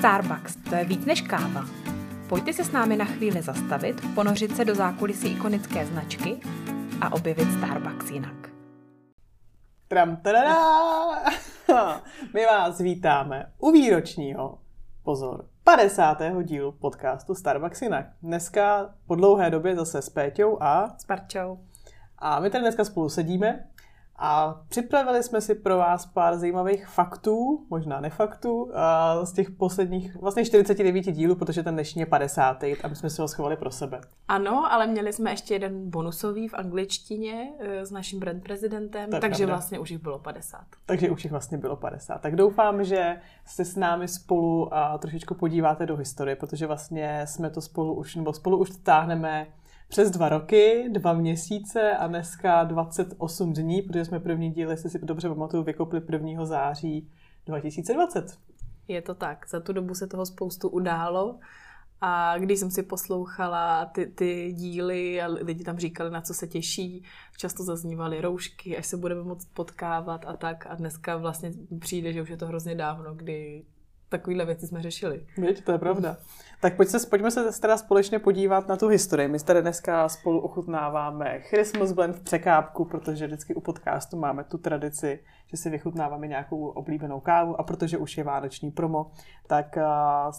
Starbucks, to je víc než káva. Pojďte se s námi na chvíli zastavit, ponořit se do zákulisí ikonické značky a objevit Starbucks jinak. Tram, tadadá! My vás vítáme u výročního, pozor, 50. dílu podcastu Starbucks jinak. Dneska po dlouhé době zase s Péťou a... S Parčou. A my tady dneska spolu sedíme a připravili jsme si pro vás pár zajímavých faktů, možná nefaktů, z těch posledních vlastně 49 dílů, protože ten dnešní je 50. a my jsme si ho schovali pro sebe. Ano, ale měli jsme ještě jeden bonusový v angličtině e, s naším brand prezidentem, takže pravda. vlastně už jich bylo 50. Takže už jich vlastně bylo 50. Tak doufám, že se s námi spolu a trošičku podíváte do historie, protože vlastně jsme to spolu už, nebo spolu už táhneme přes dva roky, dva měsíce a dneska 28 dní, protože jsme první díl, jestli si dobře pamatuju, vykopli 1. září 2020. Je to tak. Za tu dobu se toho spoustu událo. A když jsem si poslouchala ty, ty díly a lidi tam říkali, na co se těší, často zaznívaly roušky, až se budeme moct potkávat a tak. A dneska vlastně přijde, že už je to hrozně dávno, kdy takovýhle věci jsme řešili. Víš, to je pravda. Tak pojď se, pojďme se teda společně podívat na tu historii. My tady dneska spolu ochutnáváme Christmas blend v překápku, protože vždycky u podcastu máme tu tradici, že si vychutnáváme nějakou oblíbenou kávu a protože už je vánoční promo, tak,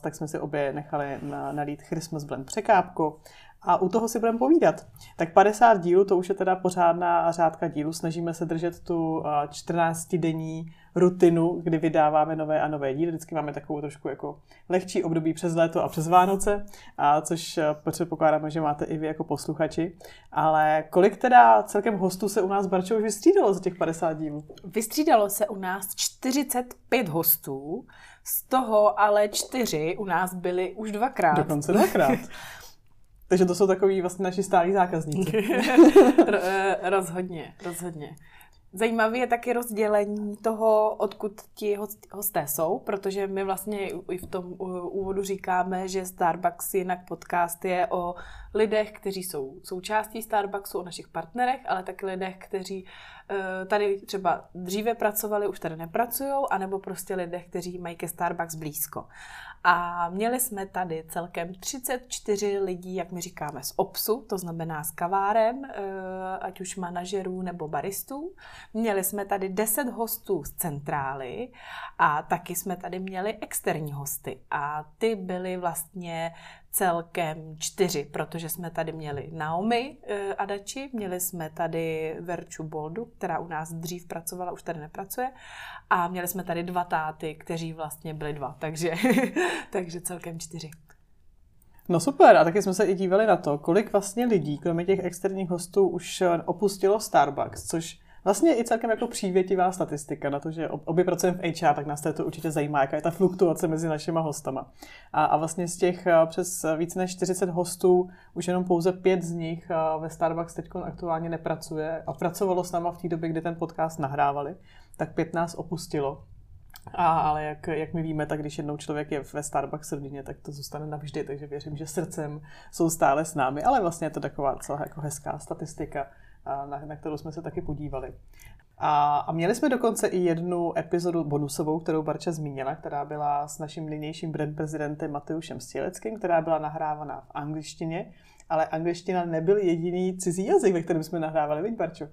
tak jsme si obě nechali nalít Christmas blend překápku a u toho si budeme povídat. Tak 50 dílů, to už je teda pořádná řádka dílů. Snažíme se držet tu 14-denní rutinu, kdy vydáváme nové a nové díly. Vždycky máme takovou trošku jako lehčí období přes léto a přes Vánoce, a což předpokládáme, že máte i vy jako posluchači. Ale kolik teda celkem hostů se u nás Barčo už vystřídalo za těch 50 dílů? Vystřídalo se u nás 45 hostů, z toho ale čtyři u nás byli už dvakrát. Dokonce dvakrát. Takže to jsou takový vlastně naši stálí zákazníci. rozhodně, rozhodně. Zajímavé je taky rozdělení toho, odkud ti hosté jsou, protože my vlastně i v tom úvodu říkáme, že Starbucks jinak podcast je o lidech, kteří jsou součástí Starbucksu, o našich partnerech, ale taky lidech, kteří eh, tady třeba dříve pracovali, už tady nepracují, anebo prostě lidech, kteří mají ke Starbucks blízko. A měli jsme tady celkem 34 lidí, jak my říkáme, z OPSu, to znamená z kaváren, eh, ať už manažerů nebo baristů. Měli jsme tady 10 hostů z centrály a taky jsme tady měli externí hosty. A ty byly vlastně celkem čtyři, protože jsme tady měli Naomi uh, Adači, měli jsme tady Verču Boldu, která u nás dřív pracovala, už tady nepracuje, a měli jsme tady dva táty, kteří vlastně byli dva, takže, takže celkem čtyři. No super, a taky jsme se i dívali na to, kolik vlastně lidí, kromě těch externích hostů, už opustilo Starbucks, což Vlastně i celkem jako přívětivá statistika na to, že obě pracujeme v HR, tak nás to určitě zajímá, jaká je ta fluktuace mezi našima hostama. A, a vlastně z těch přes více než 40 hostů už jenom pouze pět z nich ve Starbucks teď aktuálně nepracuje a pracovalo s náma v té době, kdy ten podcast nahrávali, tak pět nás opustilo. A, ale jak, jak my víme, tak když jednou člověk je ve Starbucks rodině, tak to zůstane navždy, takže věřím, že srdcem jsou stále s námi, ale vlastně je to taková celá jako hezká statistika na, na kterou jsme se taky podívali. A, a měli jsme dokonce i jednu epizodu bonusovou, kterou Barča zmínila, která byla s naším nynějším brand prezidentem Mateušem Stěleckým, která byla nahrávaná v angličtině, ale angličtina nebyl jediný cizí jazyk, ve kterém jsme nahrávali, viď Barčo?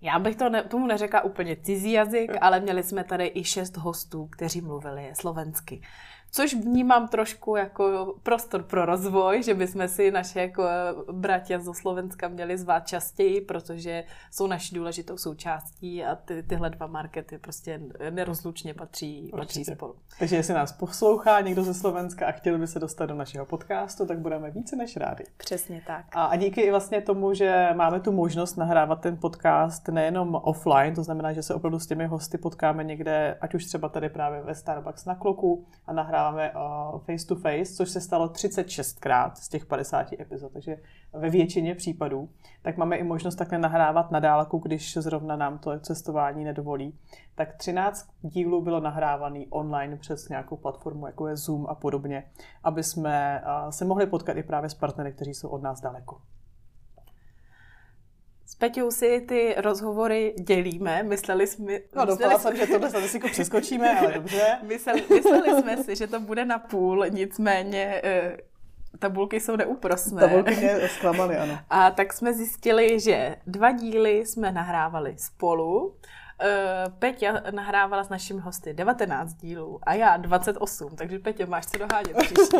Já bych to ne, tomu neřekla úplně cizí jazyk, ale měli jsme tady i šest hostů, kteří mluvili slovensky což vnímám trošku jako prostor pro rozvoj, že bychom si naše jako bratia zo Slovenska měli zvát častěji, protože jsou naší důležitou součástí a ty, tyhle dva markety prostě nerozlučně patří, patří spolu. Takže jestli nás poslouchá někdo ze Slovenska a chtěl by se dostat do našeho podcastu, tak budeme více než rádi. Přesně tak. A, a díky i vlastně tomu, že máme tu možnost nahrávat ten podcast nejenom offline, to znamená, že se opravdu s těmi hosty potkáme někde, ať už třeba tady právě ve Starbucks na kloku a nahráváme uh, face to face, což se stalo 36krát z těch 50 epizod, takže ve většině případů, tak máme i možnost takhle nahrávat na dálku, když zrovna nám to cestování nedovolí. Tak 13 dílů bylo nahrávaný online přes nějakou platformu, jako je Zoom a podobně, aby jsme uh, se mohli potkat i právě s partnery, kteří jsou od nás daleko. S Peťou si ty rozhovory dělíme. Mysleli jsme... No doufala jsem, že tohle statistiku přeskočíme, ale dobře. Mysleli, mysleli jsme si, že to bude na půl, nicméně eh, tabulky jsou neúprosné. Tabulky mě zklamaly, ano. A tak jsme zjistili, že dva díly jsme nahrávali spolu. Eh, Peťa nahrávala s našimi hosty 19 dílů a já 28, takže Peťa, máš co dohádět příští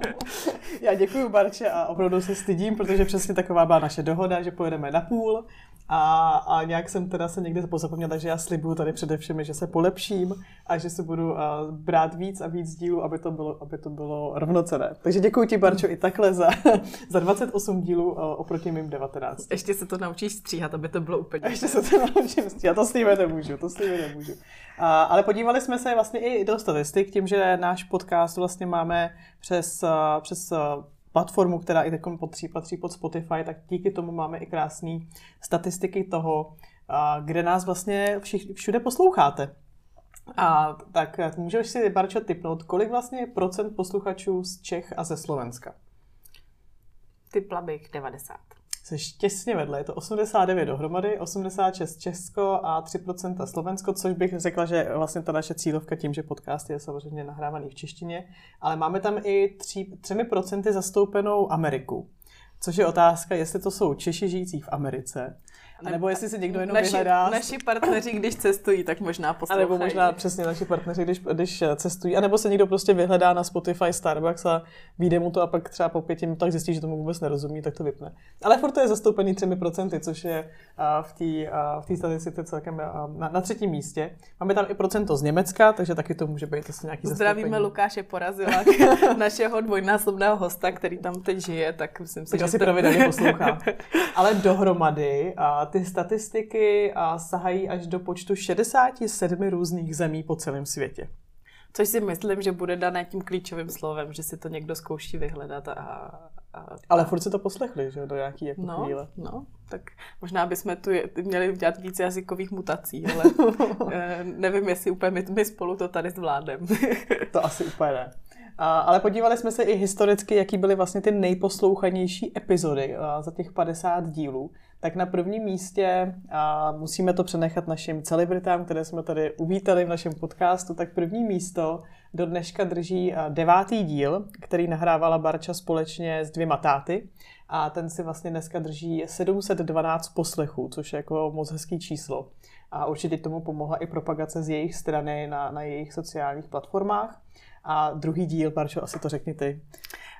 Já děkuji Barče a opravdu se stydím, protože přesně taková byla naše dohoda, že pojedeme na půl a, a nějak jsem teda se někde pozapomněla, takže já slibuju tady především, že se polepším a že se budu uh, brát víc a víc dílů, aby to bylo, aby to bylo rovnocené. Takže děkuji ti, Barčo, i takhle za, za 28 dílů uh, oproti mým 19. Ještě se to naučíš stříhat, aby to bylo úplně. Ještě se to naučím stříhat, to slíbit nemůžu, to slíbit nemůžu. Uh, ale podívali jsme se vlastně i do statistik, tím, že náš podcast vlastně máme přes, uh, přes uh, platformu, která i takom patří, patří pod Spotify, tak díky tomu máme i krásné statistiky toho, kde nás vlastně všude posloucháte. A tak můžeš si, Barčo, typnout, kolik vlastně je procent posluchačů z Čech a ze Slovenska? Typla bych 90 jsi těsně vedle, je to 89 dohromady, 86 Česko a 3% Slovensko, což bych řekla, že vlastně ta naše cílovka tím, že podcast je samozřejmě nahrávaný v češtině, ale máme tam i 3, 3% zastoupenou Ameriku. Což je otázka, jestli to jsou Češi žijící v Americe, a nebo jestli si někdo jenom naši, vyhledá... Naši partneři, když cestují, tak možná poslouchají. A nebo možná přesně naši partneři, když, když cestují. A nebo se někdo prostě vyhledá na Spotify Starbucks a vyjde mu to a pak třeba po pěti minutách zjistí, že tomu vůbec nerozumí, tak to vypne. Ale furt to je zastoupený třemi procenty, což je v té v té statistice celkem na, na, třetím místě. Máme tam i procento z Německa, takže taky to může být asi nějaký Zdravíme zastoupení. Lukáše Porazila, našeho dvojnásobného hosta, který tam teď žije, tak myslím si, tak že asi pravidelně poslouchá. Ale dohromady a ty statistiky a sahají až do počtu 67 různých zemí po celém světě. Což si myslím, že bude dané tím klíčovým slovem, že si to někdo zkouší vyhledat a... a Ale furt si to poslechli, že do nějaký jako no, chvíle. No, tak možná bychom tu měli dělat víc jazykových mutací, ale eh, nevím, jestli úplně my, my spolu to tady zvládneme. to asi úplně ne. A, ale podívali jsme se i historicky, jaký byly vlastně ty nejposlouchanější epizody a, za těch 50 dílů. Tak na prvním místě, a musíme to přenechat našim celebritám, které jsme tady uvítali v našem podcastu, tak první místo do dneška drží devátý díl, který nahrávala Barča společně s dvěma táty. A ten si vlastně dneska drží 712 poslechů, což je jako moc hezký číslo. A určitě tomu pomohla i propagace z jejich strany na, na jejich sociálních platformách. A druhý díl, Barčo, asi to řekni ty.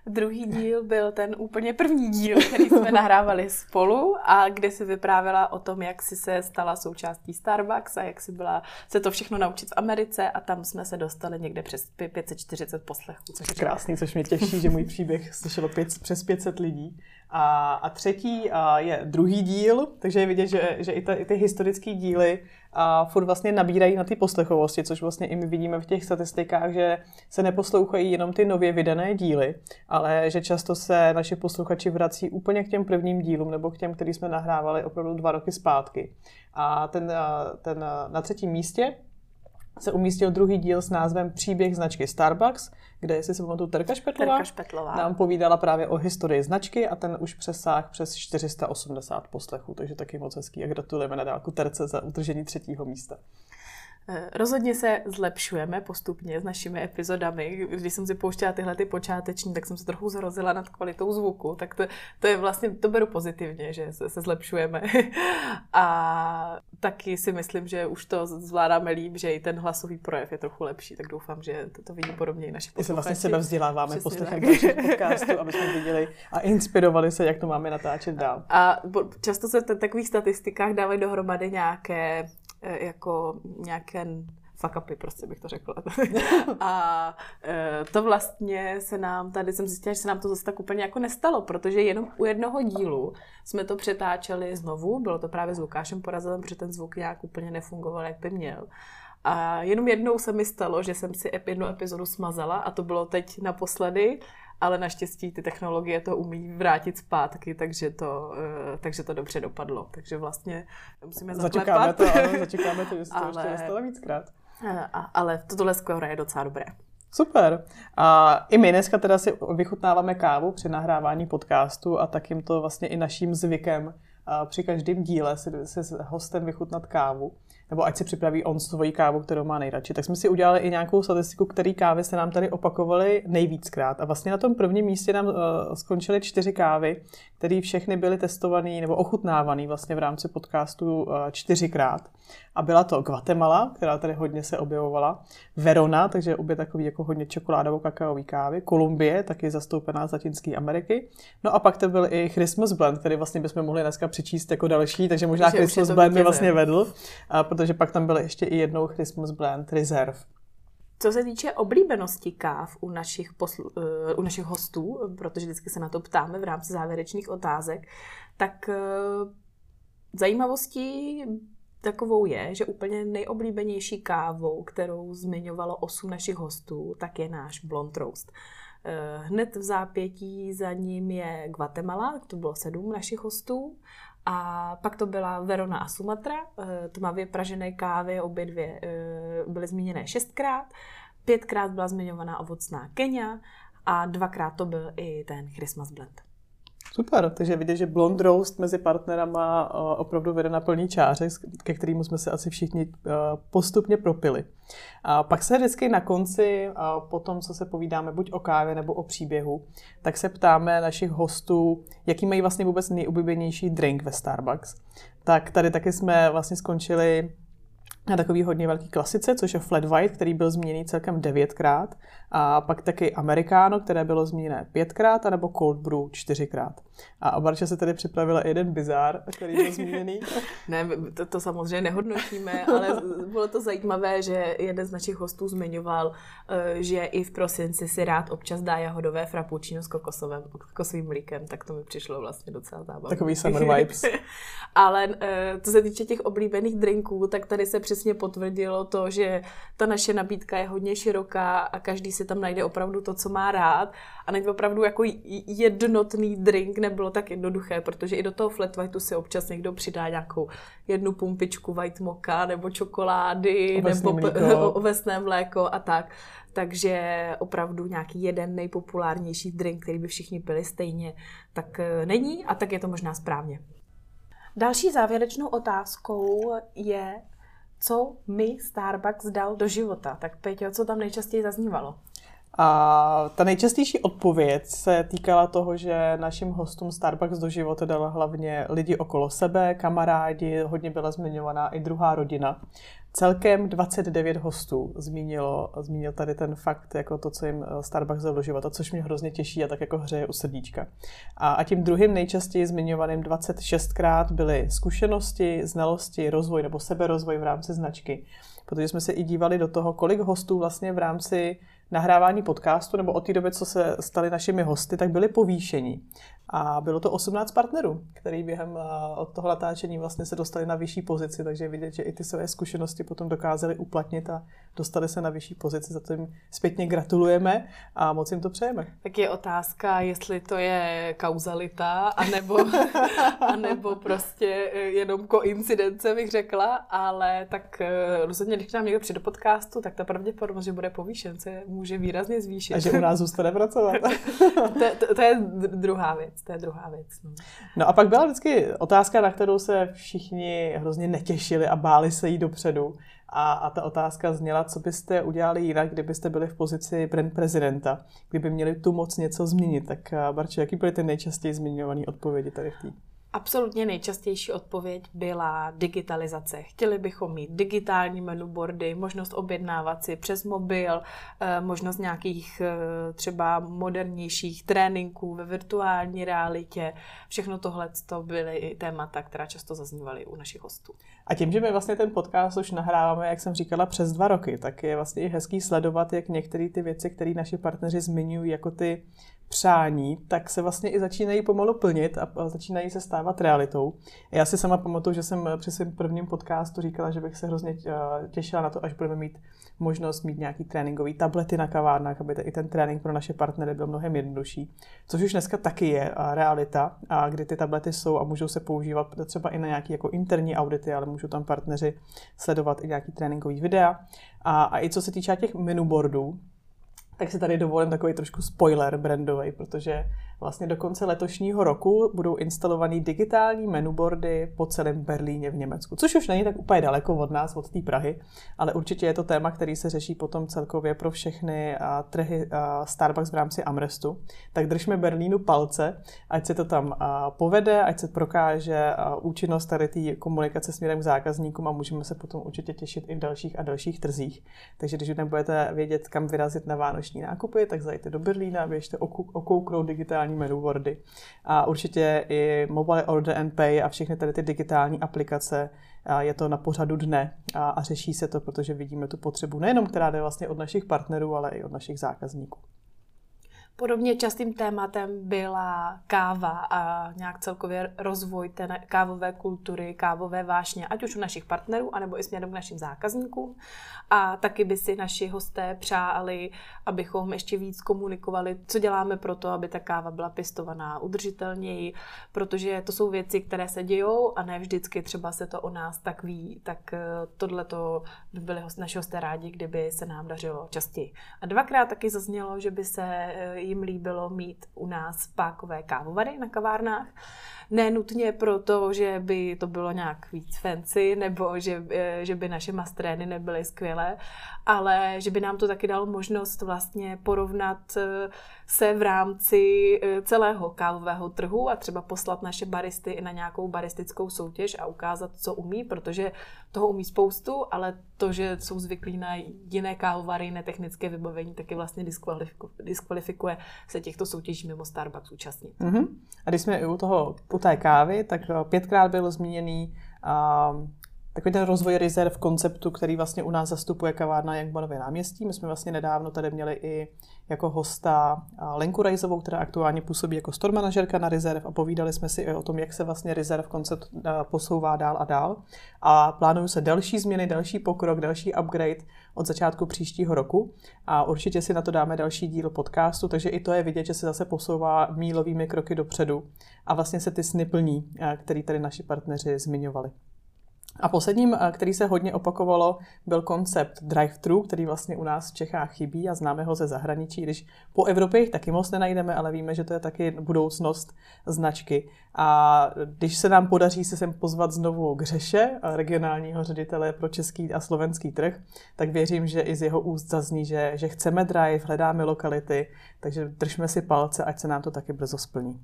Druhý díl byl ten úplně první díl, který jsme nahrávali spolu a kde si vyprávěla o tom, jak si se stala součástí Starbucks a jak si byla se to všechno naučit v Americe a tam jsme se dostali někde přes 540 poslechů. Což je krásný, což mě těší, že můj příběh slyšelo pět, přes 500 lidí. A, a třetí a je druhý díl, takže je vidět, že, že i, ta, i ty historické díly a furt vlastně nabírají na ty poslechovosti, což vlastně i my vidíme v těch statistikách, že se neposlouchají jenom ty nově vydané díly, ale že často se naši posluchači vrací úplně k těm prvním dílům nebo k těm, který jsme nahrávali opravdu dva roky zpátky. A ten, ten na třetím místě se umístil druhý díl s názvem Příběh značky Starbucks, kde, jestli se pamatuju, Terka Špetlová, Terka Špetlová nám povídala právě o historii značky a ten už přesáh přes 480 poslechů, takže taky moc hezký a gratulujeme na dálku Terce za udržení třetího místa. Eh, rozhodně se zlepšujeme postupně s našimi epizodami. Když jsem si pouštěla tyhle ty počáteční, tak jsem se trochu zrozila nad kvalitou zvuku, tak to, to je vlastně, to beru pozitivně, že se, se zlepšujeme. A taky si myslím, že už to zvládáme líp, že i ten hlasový projev je trochu lepší, tak doufám, že to, to vidí podobně i naši posluchači. se vlastně sebe vzděláváme poslechem našich podcastů, aby jsme viděli a inspirovali se, jak to máme natáčet dál. A často se v takových statistikách dávají dohromady nějaké jako nějaké fuck upy, prostě bych to řekla. a eh, to vlastně se nám, tady jsem zjistila, že se nám to zase tak úplně jako nestalo, protože jenom u jednoho dílu jsme to přetáčeli znovu, bylo to právě s Lukášem Porazilem, protože ten zvuk nějak úplně nefungoval, jak by měl. A jenom jednou se mi stalo, že jsem si jednu epizodu smazala a to bylo teď naposledy ale naštěstí ty technologie to umí vrátit zpátky, takže to, uh, takže to dobře dopadlo. Takže vlastně musíme zaklepat. Začekáme to, ale začekáme to, že se to ale, ještě nestalo víckrát. Uh, ale tohle skoro je docela dobré. Super. A i my dneska teda si vychutnáváme kávu při nahrávání podcastu a tak jim to vlastně i naším zvykem při každém díle si, si s hostem vychutnat kávu, nebo ať si připraví on svoji kávu, kterou má nejradši. Tak jsme si udělali i nějakou statistiku, který kávy se nám tady opakovaly nejvíckrát. A vlastně na tom prvním místě nám uh, skončily čtyři kávy, které všechny byly testované nebo ochutnávané vlastně v rámci podcastu uh, čtyřikrát. A byla to Guatemala, která tady hodně se objevovala, Verona, takže obě takový jako hodně čokoládovo-kakaový kávy, Kolumbie, taky zastoupená z Latinské Ameriky. No a pak to byl i Christmas Blend, který vlastně bychom mohli dneska přečíst jako další, takže možná takže Christmas Blend by vlastně vedl, a protože pak tam byl ještě i jednou Christmas Blend Reserve. Co se týče oblíbenosti káv u našich, poslu, uh, u našich hostů, protože vždycky se na to ptáme v rámci závěrečných otázek, tak uh, zajímavostí takovou je, že úplně nejoblíbenější kávou, kterou zmiňovalo osm našich hostů, tak je náš Blond Roast. Eh, hned v zápětí za ním je Guatemala, to bylo sedm našich hostů. A pak to byla Verona a Sumatra, eh, tmavě pražené kávy, obě dvě eh, byly zmíněné šestkrát. Pětkrát byla zmiňovaná ovocná Kenya a dvakrát to byl i ten Christmas Blend. Super, takže vidět, že blond roast mezi partnerama eh, opravdu vede na plný čáře, ke kterému jsme se asi všichni eh, postupně propili. A pak se vždycky na konci, po tom, co se povídáme buď o kávě nebo o příběhu, tak se ptáme našich hostů, jaký mají vlastně vůbec nejoblíbenější drink ve Starbucks. Tak tady taky jsme vlastně skončili na takový hodně velký klasice, což je Flat White, který byl zmíněný celkem devětkrát, a pak taky Americano, které bylo zmíněné pětkrát, anebo Cold Brew čtyřikrát. A Barča se tady připravila jeden bizár, který byl zmíněný. ne, to, to samozřejmě nehodnotíme, ale bylo to zajímavé, že jeden z našich hostů zmiňoval, eh, že i v prosinci si rád občas dá jahodové frappuccino s kokosovým, kokosovým mlíkem, tak to mi přišlo vlastně docela zábavné. Takový summer vibes. ale eh, co se týče těch oblíbených drinků, tak tady se přesně potvrdilo to, že ta naše nabídka je hodně široká a každý si tam najde opravdu to, co má rád a není opravdu jako jednotný drink, nebylo tak jednoduché, protože i do toho flat whiteu si občas někdo přidá nějakou jednu pumpičku white mocha nebo čokolády ovesné nebo mléko. ovesné mléko a tak. Takže opravdu nějaký jeden nejpopulárnější drink, který by všichni pili stejně, tak eh, není a tak je to možná správně. Další závěrečnou otázkou je, co mi Starbucks dal do života. Tak Peťo, co tam nejčastěji zaznívalo? A ta nejčastější odpověď se týkala toho, že našim hostům Starbucks do života dala hlavně lidi okolo sebe, kamarádi, hodně byla zmiňovaná i druhá rodina. Celkem 29 hostů zmínilo, zmínil tady ten fakt, jako to, co jim eh, Starbucks dal do života, což mě hrozně těší a tak jako hřeje u srdíčka. A, a tím druhým nejčastěji zmiňovaným 26krát byly zkušenosti, znalosti, rozvoj nebo seberozvoj v rámci značky. Protože jsme se i dívali do toho, kolik hostů vlastně v rámci nahrávání podcastu, nebo od té doby, co se stali našimi hosty, tak byli povýšení. A bylo to 18 partnerů, který během od toho natáčení vlastně se dostali na vyšší pozici, takže vidět, že i ty své zkušenosti potom dokázali uplatnit a dostali se na vyšší pozici, za to jim zpětně gratulujeme a moc jim to přejeme. Tak je otázka, jestli to je kauzalita, anebo, anebo prostě jenom koincidence, bych řekla, ale tak eh, rozhodně, když nám někdo přijde do podcastu, tak ta pravděpodobnost, že bude povýšen, se může výrazně zvýšit. A že u nás zůstane pracovat. to, to, to je druhá věc, to je druhá věc. No. no a pak byla vždycky otázka, na kterou se všichni hrozně netěšili a báli se jí dopředu. A, a ta otázka zněla, co byste udělali jinak, kdybyste byli v pozici brand prezidenta, kdyby měli tu moc něco změnit. Tak eh, Barči, jaký byly ty nejčastěji zmiňované odpovědi tady v té? Absolutně nejčastější odpověď byla digitalizace. Chtěli bychom mít digitální menuboardy, možnost objednávat si přes mobil, eh, možnost nějakých eh, třeba modernějších tréninků ve virtuální realitě. Všechno tohle to byly témata, která často zaznívaly u našich hostů. A tím, že my vlastně ten podcast už nahráváme, jak jsem říkala, přes dva roky, tak je vlastně i hezký sledovat, jak některé ty věci, které naši partneři zmiňují jako ty přání, tak se vlastně i začínají pomalu plnit a začínají se stávat realitou. Já si sama pamatuju, že jsem při svém prvním podcastu říkala, že bych se hrozně eh, těšila na to, až budeme mít možnost mít nějaký tréninkový tablety na kavárnách, aby i ten trénink pro naše partnery byl mnohem jednodušší. Což už dneska taky je realita, a kdy ty tablety jsou a můžou se používat třeba i na nějaké jako interní audity, ale můžou tam partneři sledovat i nějaký tréninkový videa. A, a i co se týče těch menuboardů, tak si tady dovolím takový trošku spoiler brandový, protože vlastně do konce letošního roku budou instalovaný digitální menuboardy po celém Berlíně v Německu, což už není tak úplně daleko od nás, od té Prahy, ale určitě je to téma, který se řeší potom celkově pro všechny trhy Starbucks v rámci Amrestu. Tak držme Berlínu palce, ať se to tam povede, ať se prokáže účinnost tady té komunikace směrem k zákazníkům a můžeme se potom určitě těšit i v dalších a dalších trzích. Takže když nebudete vědět, kam vyrazit na vánoční nákupy, tak zajďte do Berlína, běžte okouknout digitální menuboardy. A určitě i Mobile Order and Pay a všechny tady ty digitální aplikace je to na pořadu dne a, a řeší se to, protože vidíme tu potřebu nejenom, která jde vlastně od našich partnerů, ale i od našich zákazníků. Podobně častým tématem byla káva a nějak celkově rozvoj té kávové kultury, kávové vášně, ať už u našich partnerů, anebo i směrem k našim zákazníkům. A taky by si naši hosté přáli, abychom ještě víc komunikovali, co děláme pro to, aby ta káva byla pěstovaná udržitelněji, protože to jsou věci, které se dějou a ne vždycky třeba se to o nás tak ví, tak eh, tohle to by byli naši hosté rádi, kdyby se nám dařilo častěji. A dvakrát taky zaznělo, že by se eh, jim líbilo mít u nás pákové kávovary na kavárnách. Nenutně proto, že by to bylo nějak víc fancy, nebo že, eh, že by naše mastrény nebyly skvělé, ale že by nám to taky dalo možnost vlastně porovnat eh, se v rámci eh, celého kávového trhu a třeba poslat naše baristy i na nějakou baristickou soutěž a ukázat, co umí, protože toho umí spoustu, ale to, že jsou zvyklí na jiné kávovary, jiné technické vybavení, taky vlastně diskvalifikuje se těchto soutěží mimo Starbucks účastnit. Mm-hmm. A když jsme u toho, u té kávy, tak eh, pětkrát byl zmíněný uh, takový ten rozvoj rezerv konceptu, který vlastně u nás zastupuje kavárna Jankmanově náměstí. My jsme vlastně nedávno tady měli i jako hosta Lenku Rajzovou, která aktuálně působí jako store manažerka na rezerv a povídali jsme si i o tom, jak se vlastně rezerv koncept posouvá dál a dál. A plánují se další změny, další pokrok, další upgrade od začátku příštího roku a určitě si na to dáme další díl podcastu, takže i to je vidět, že se zase posouvá mílovými kroky dopředu a vlastně se ty sny plní, který tady naši partneři zmiňovali. A posledním, eh, který se hodně opakovalo, byl koncept drive-thru, který vlastně u nás v Čechách chybí a známe ho ze zahraničí, když po Evropě jich taky moc nenajdeme, ale víme, že to je taky budoucnost značky. A když se nám podaří se sem pozvat znovu Gřeše, eh, regionálního ředitele pro český a slovenský trh, tak věřím, že i z jeho úst zazní, že, že chceme drive, hledáme lokality, takže držme si palce, ať se nám to taky brzo splní.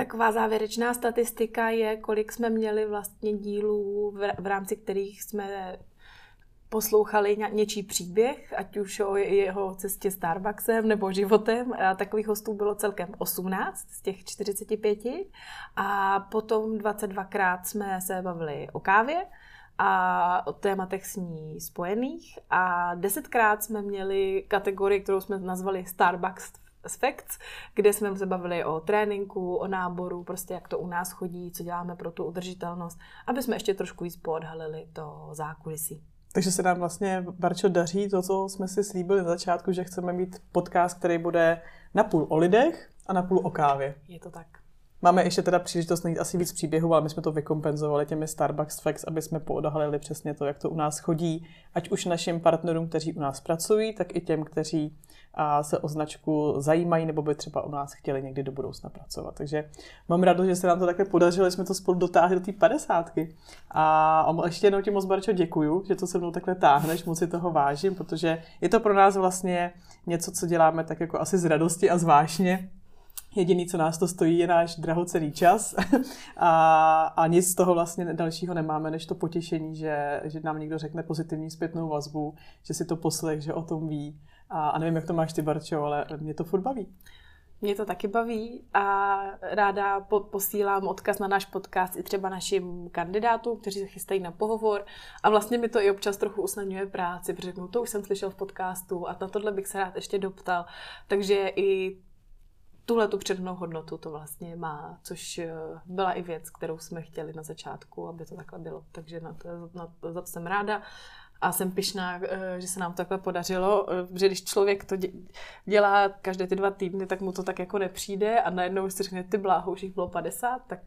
Taková závěrečná statistika je, kolik jsme měli vlastně dílů, v rámci kterých jsme poslouchali něčí příběh, ať už o jeho cestě Starbucksem nebo životem. A takových hostů bylo celkem 18 z těch 45. A potom 22krát jsme se bavili o kávě a o tématech s ní spojených. A desetkrát jsme měli kategorii, kterou jsme nazvali Starbucks z Facts, kde jsme se bavili o tréninku, o náboru, prostě jak to u nás chodí, co děláme pro tu udržitelnost, aby jsme ještě trošku víc poodhalili to zákulisí. Takže se nám vlastně, Barčo, daří to, co jsme si slíbili na začátku, že chceme mít podcast, který bude napůl o lidech a napůl o kávě. Je to tak. Máme ještě teda příležitost najít asi víc příběhů, ale my jsme to vykompenzovali těmi Starbucks Facts, aby jsme poodhalili přesně to, jak to u nás chodí, ať už našim partnerům, kteří u nás pracují, tak i těm, kteří a se o značku zajímají nebo by třeba u nás chtěli někdy do budoucna pracovat. Takže mám radost, že se nám to takhle podařilo, že jsme to spolu dotáhli do té padesátky. A ještě jednou ti moc, Barčo, děkuju, že to se mnou takhle táhneš, moc si toho vážím, protože je to pro nás vlastně něco, co děláme tak jako asi z radosti a zvážně, Jediný, co nás to stojí, je náš drahocený čas a, a nic z toho vlastně dalšího nemáme, než to potěšení, že, že nám někdo řekne pozitivní zpětnou vazbu, že si to poslech, že o tom ví. A, a nevím, jak to máš ty, Barčo, ale mě to furt baví. Mě to taky baví a ráda po- posílám odkaz na náš podcast i třeba našim kandidátům, kteří se chystají na pohovor a vlastně mi to i občas trochu usnadňuje práci, protože řeknu, to už jsem slyšel v podcastu a na tohle bych se rád ještě doptal. Takže i tuhle tu přednou hodnotu to vlastně má, což eh, byla i věc, kterou jsme chtěli na začátku, aby to takhle bylo. Takže na to, na to, za to jsem ráda a jsem pišná, že se nám to takhle podařilo, že když člověk to dělá každé ty dva týdny, tak mu to tak jako nepřijde a najednou si řekne, ty bláho, už jich bylo 50, tak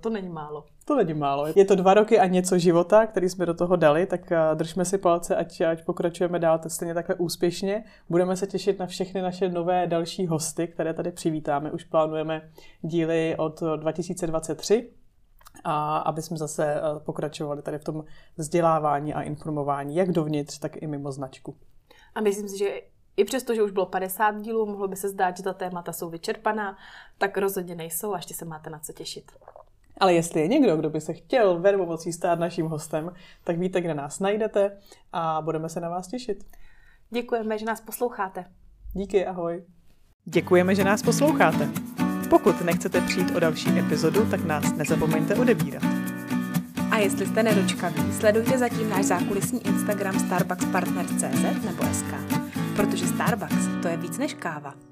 to není málo. To není málo. Je to dva roky a něco života, který jsme do toho dali, tak držme si palce, ať, ať pokračujeme dál stejně takhle úspěšně. Budeme se těšit na všechny naše nové další hosty, které tady přivítáme. Už plánujeme díly od 2023 a aby jsme zase eh, pokračovali tady v tom vzdělávání a informování, jak dovnitř, tak i mimo značku. A myslím si, že i přesto, že už bylo 50 dílů, mohlo by se zdát, že ta témata jsou vyčerpaná, tak rozhodně nejsou a ještě se máte na co těšit. Ale jestli je někdo, kdo by se chtěl verbomocí stát naším hostem, tak víte, kde nás najdete a budeme se na vás těšit. Děkujeme, že nás posloucháte. Díky, ahoj. Děkujeme, že nás posloucháte. Pokud nechcete přijít o další epizodu, tak nás nezapomeňte odebírat. A jestli jste nedočkaví, sledujte zatím náš zákulisní Instagram starbuckspartners.cz nebo SK, protože Starbucks to je víc než káva.